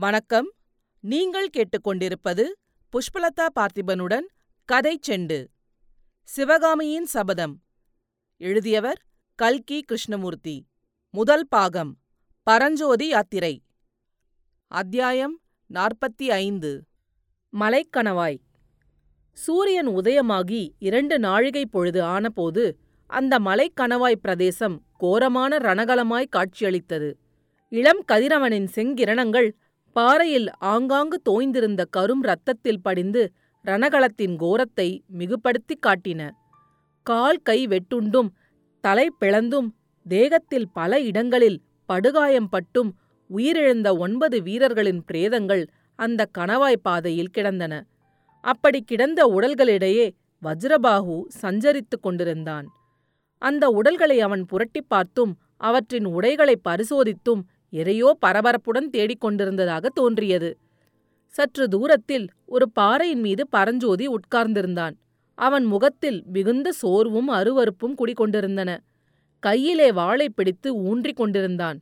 வணக்கம். நீங்கள் கேட்டுக்கொண்டிருப்பது புஷ்பலதா பார்த்திபனுடன் கதை செண்டு. சிவகாமியின் சபதம். எழுதியவர் கல்கி கிருஷ்ணமூர்த்தி. முதல் பாகம். பரஞ்சோதி யாத்திரை. அத்தியாயம் நாற்பத்தி ஐந்து மலைக்கணவாய். சூரியன் உதயமாகி இரண்டு நாழிகை பொழுது ஆனபோது அந்த மலைக்கணவாய் பிரதேசம் கோரமான ரணகலமாய் காட்சியளித்தது. இளம் கதிரவனின் செங்கிரணங்கள் பாறையில் ஆங்காங்கு தோய்ந்திருந்த கரும் ரத்தத்தில் படிந்து ரணகலத்தின் கோரத்தை மிகுபடுத்திக் காட்டின. கால் கை வெட்டுண்டும் தலை பிளந்தும் தேகத்தில் பல இடங்களில் படுகாயம் பட்டும் உயிரிழந்த ஒன்பது வீரர்களின் பிரேதங்கள் அந்த கணவாய் பாதையில் கிடந்தன. அப்படி கிடந்த உடல்களிடையே வஜ்ரபாஹு சஞ்சரித்துக் கொண்டிருந்தான். அந்த உடல்களை அவன் புரட்டிப் பார்த்தும் அவற்றின் உடைகளை பரிசோதித்தும் எதையோ பரபரப்புடன் தேடிக் கொண்டிருந்ததாக தோன்றியது. சற்று தூரத்தில் ஒரு பாறையின் மீது பரஞ்சோதி உட்கார்ந்திருந்தான். அவன் முகத்தில் மிகுந்த சோர்வும் அருவருப்பும் குடிகொண்டிருந்தன. கையிலே வாளை பிடித்து ஊன்றிக் கொண்டிருந்தான்.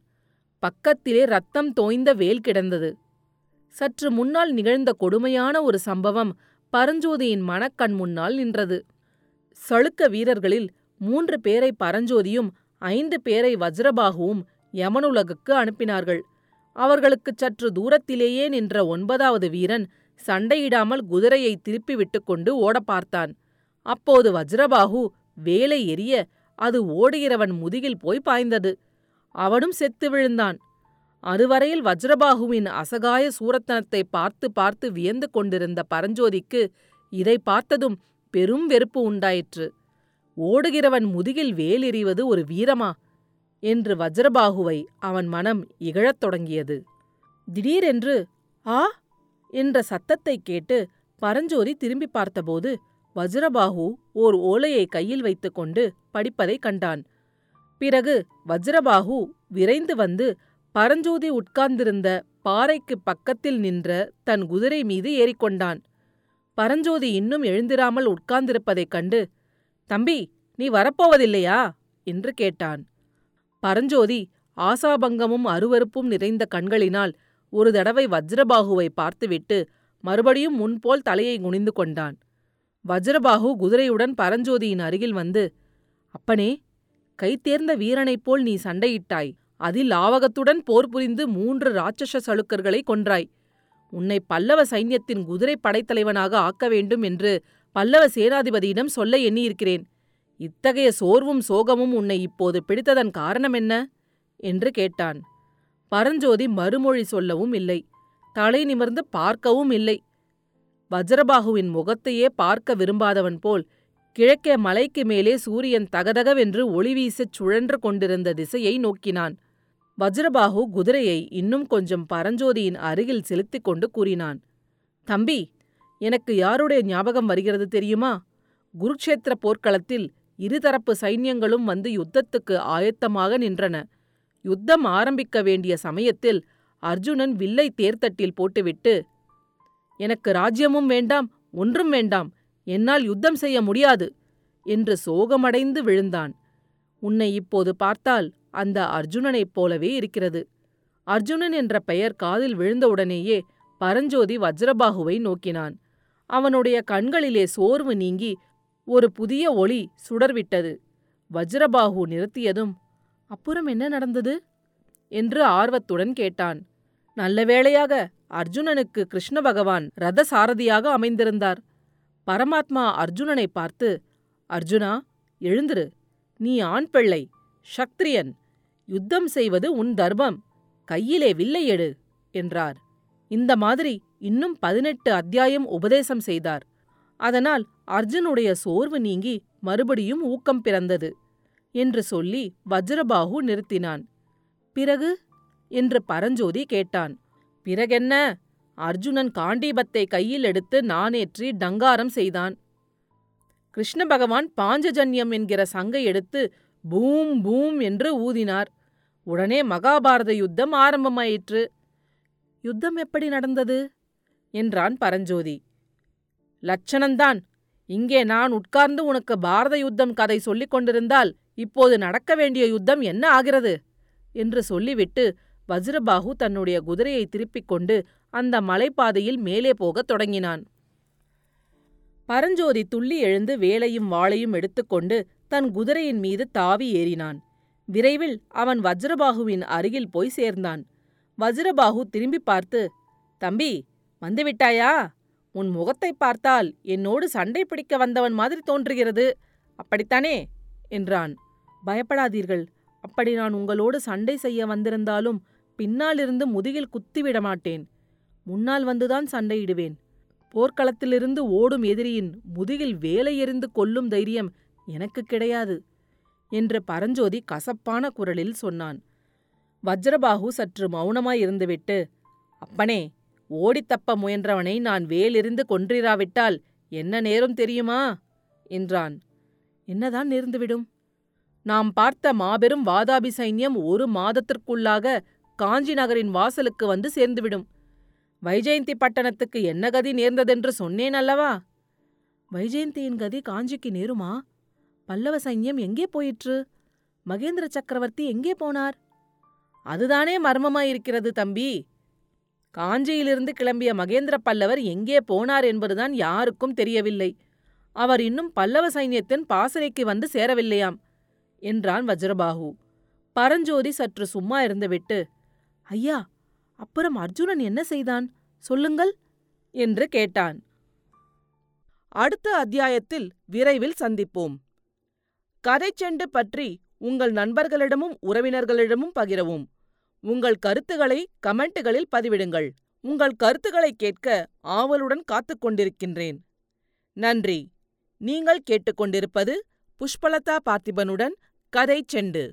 பக்கத்திலே ரத்தம் தோய்ந்த வேல் கிடந்தது. சற்று முன்னால் நிகழ்ந்த கொடுமையான ஒரு சம்பவம் பரஞ்சோதியின் மனக்கண் முன்னால் நின்றது. சளுக்க வீரர்களில் மூன்று பேரை பரஞ்சோதியும் ஐந்து பேரை வஜ்ரபாகுவும் யமனுலகுக்கு அனுப்பினார்கள். அவர்களுக்குச் சற்று தூரத்திலேயே நின்ற ஒன்பதாவது வீரன் சண்டையிடாமல் குதிரையை திருப்பி விட்டுக்கொண்டு ஓடப் பார்த்தான். அப்போது வஜ்ரபாகு வேலை எரிய அது ஓடுகிறவன் முதுகில் போய் பாய்ந்தது. அவனும் செத்து விழுந்தான். அதுவரையில் வஜ்ரபாகுவின் அசகாய சூரத்தனத்தை பார்த்து பார்த்து வியந்து கொண்டிருந்த பரஞ்சோதிக்கு இதை பார்த்ததும் பெரும் வெறுப்பு உண்டாயிற்று. ஓடுகிறவன் முதுகில் வேல் எறிவது ஒரு வீரமா? என்று வஜ்ரபாகுவை அவன் மனம் இகழத் தொடங்கியது. திடீரென்று ஆ? என்ற சத்தத்தைக் கேட்டு பரஞ்சோதி திரும்பி பார்த்தபோது வஜ்ரபாகு ஓர் ஓலையை கையில் வைத்துக்கொண்டு படிப்பதைக் கண்டான். பிறகு வஜ்ரபாகு விரைந்து வந்து பரஞ்சோதி உட்கார்ந்திருந்த பாறைக்குப் பக்கத்தில் நின்ற தன் குதிரை மீது ஏறிக்கொண்டான் பரஞ்சோதி இன்னும் எழுந்திராமல் உட்கார்ந்திருப்பதைக் கண்டு தம்பி நீ வரப்போவதில்லையா? என்று கேட்டான். பரஞ்சோதி ஆசாபங்கமும் அருவருப்பும் நிறைந்த கண்களினால் ஒரு தடவை வஜ்ரபாகுவை பார்த்துவிட்டு மறுபடியும் முன்போல் தலையை குனிந்து கொண்டான். வஜ்ரபாகு குதிரையுடன் பரஞ்சோதியின் அருகில் வந்து அப்பனே கைத்தேர்ந்த வீரனைப் போல் நீ சண்டையிட்டாய். அதில் லாவகத்துடன் போர் புரிந்து மூன்று ராட்சச சளுக்கர்களை கொன்றாய். உன்னை பல்லவ சைன்யத்தின் குதிரை படைத்தலைவனாக ஆக்க வேண்டும் என்று பல்லவ சேனாதிபதியிடம் சொல்ல எண்ணியிருக்கிறேன். இத்தகைய சோர்வும் சோகமும் உன்னை இப்போது பிடித்ததன் காரணம் என்ன? என்று கேட்டான். பரஞ்சோதி மறுமொழி சொல்லவும் இல்லை. தலை நிமிர்ந்து பார்க்கவும் இல்லை. வஜ்ரபாகுவின் முகத்தையே பார்க்க விரும்பாதவன் போல் கிழக்கே மலைக்கு மேலே சூரியன் தகதகவென்று ஒளி வீசச் சுழன்று கொண்டிருந்த திசையை நோக்கினான். வஜ்ரபாகு குதிரையை இன்னும் கொஞ்சம் பரஞ்சோதியின் அருகில் செலுத்திக் கொண்டு கூறினான். தம்பி எனக்கு யாருடைய ஞாபகம் வருகிறது தெரியுமா? குருக்ஷேத்திர போர்க்களத்தில் இருதரப்பு சைன்யங்களும் வந்து யுத்தத்துக்கு ஆயத்தமாக நின்றன. யுத்தம் ஆரம்பிக்க வேண்டிய சமயத்தில் அர்ஜுனன் வில்லை தேர்தட்டில் போட்டுவிட்டு எனக்கு ராஜ்யமும் வேண்டாம் ஒன்றும் வேண்டாம் என்னால் யுத்தம் செய்ய முடியாது என்று சோகமடைந்து விழுந்தான். உன்னை இப்போது பார்த்தால் அந்த அர்ஜுனனைப் போலவே இருக்கிறது. அர்ஜுனன் என்ற பெயர் காதில் விழுந்தவுடனேயே பரஞ்சோதி வஜ்ரபாகுவை நோக்கினான். அவனுடைய கண்களிலே சோர்வு நீங்கி ஒரு புதிய ஒளி சுடர்விட்டது. வஜ்ரபாஹு நிறுத்தியதும் அப்புறம் என்ன நடந்தது? என்று ஆர்வத்துடன் கேட்டான். நல்ல வேளையாக அர்ஜுனனுக்கு கிருஷ்ண பகவான் ரத சாரதியாக அமைந்திருந்தார். பரமாத்மா அர்ஜுனனை பார்த்து அர்ஜுனா எழுந்திரு. நீ ஆண் பிள்ளை சக்திரியன் யுத்தம் செய்வது உன் தர்மம். கையிலே வில்லை எடு என்றார். இந்த மாதிரி இன்னும் பதினெட்டு அத்தியாயம் உபதேசம் செய்தார். அதனால் அர்ஜுனுடைய சோர்வு நீங்கி மறுபடியும் ஊக்கம் பிறந்தது என்று சொல்லி வஜ்ரபாகு நிறுத்தினான். பிறகு? என்று பரஞ்சோதி கேட்டான். பிறகென்ன? அர்ஜுனன் காண்டீபத்தை கையில் எடுத்து நானேற்றி டங்காரம் செய்தான். கிருஷ்ண பகவான் பாஞ்சஜன்யம் என்கிற சங்கை எடுத்து பூம் பூம் என்று ஊதினார். உடனே மகாபாரத யுத்தம் ஆரம்பமாயிற்று. யுத்தம் எப்படி நடந்தது? என்றான் பரஞ்சோதி. லட்சணந்தான் இங்கே நான் உட்கார்ந்து உனக்கு பாரத யுத்தம் கதை சொல்லிக் கொண்டிருந்தால் இப்போது நடக்க வேண்டிய யுத்தம் என்ன ஆகிறது? என்று சொல்லிவிட்டு வஜ்ரபாஹு தன்னுடைய குதிரையை திருப்பிக் கொண்டு அந்த மலைப்பாதையில் மேலே போகத் தொடங்கினான். பரஞ்சோதி துள்ளி எழுந்து வேலையும் வாளையும் எடுத்துக்கொண்டு தன் குதிரையின் மீது தாவி ஏறினான். விரைவில் அவன் வஜ்ரபாகுவின் அருகில் போய் சேர்ந்தான். வஜ்ரபாகு திரும்பி பார்த்து தம்பி வந்துவிட்டாயா? உன் முகத்தை பார்த்தால் என்னோடு சண்டை பிடிக்க வந்தவன் மாதிரி தோன்றுகிறது. அப்படித்தானே? என்றான். பயப்படாதீர்கள். அப்படி நான் உங்களோடு சண்டை செய்ய வந்திருந்தாலும் பின்னாலிருந்து முதுகில் குத்திவிட மாட்டேன். முன்னால் வந்துதான் சண்டையிடுவேன். போர்க்களத்திலிருந்து ஓடும் எதிரியின் முதுகில் வேலை எறிந்து கொல்லும் தைரியம் எனக்கு கிடையாது என்று பரஞ்சோதி கசப்பான குரலில் சொன்னான். வஜ்ரபாகு சற்று மௌனமாயிருந்துவிட்டு அப்பனே ஓடித்தப்ப முயன்றவனை நான் வேலிருந்து கொன்றிராவிட்டால் என்ன நேரும் தெரியுமா? என்றான். என்னதான் நேர்ந்துவிடும்? நாம் பார்த்த மாபெரும் வாதாபி சைன்யம் ஒரு மாதத்திற்குள்ளாக காஞ்சி நகரின் வாசலுக்கு வந்து சேர்ந்துவிடும். வைஜெயந்தி பட்டணத்துக்கு என்ன கதி நேர்ந்ததென்று சொன்னேன் அல்லவா? வைஜெயந்தியின் கதி காஞ்சிக்கு நேருமா? பல்லவ சைன்யம் எங்கே போயிற்று? மகேந்திர சக்கரவர்த்தி எங்கே போனார்? அதுதானே மர்மமாயிருக்கிறது தம்பி. காஞ்சியிலிருந்து கிளம்பிய மகேந்திர பல்லவர் எங்கே போனார் என்பதுதான் யாருக்கும் தெரியவில்லை. அவர் இன்னும் பல்லவ சைன்யத்தின் பாசறைக்கு வந்து சேரவில்லையாம் என்றான் வஜ்ரபாகு. பரஞ்சோதி சற்று சும்மா இருந்துவிட்டு ஐயா அப்புறம் அர்ஜுனன் என்ன செய்தான்? சொல்லுங்கள் என்று கேட்டான். அடுத்த அத்தியாயத்தில் விரைவில் சந்திப்போம். கதைச்செண்டு பற்றி உங்கள் நண்பர்களிடமும் உறவினர்களிடமும் பகிரவும். உங்கள் கருத்துக்களை கமெண்ட்டுகளில் பதிவிடுங்கள். உங்கள் கருத்துக்களை கேட்க ஆவலுடன் காத்துக் கொண்டிருக்கின்றேன். நன்றி. நீங்கள் கேட்டுக்கொண்டிருப்பது புஷ்பலதா பார்த்திபனுடன் கதை செண்டு.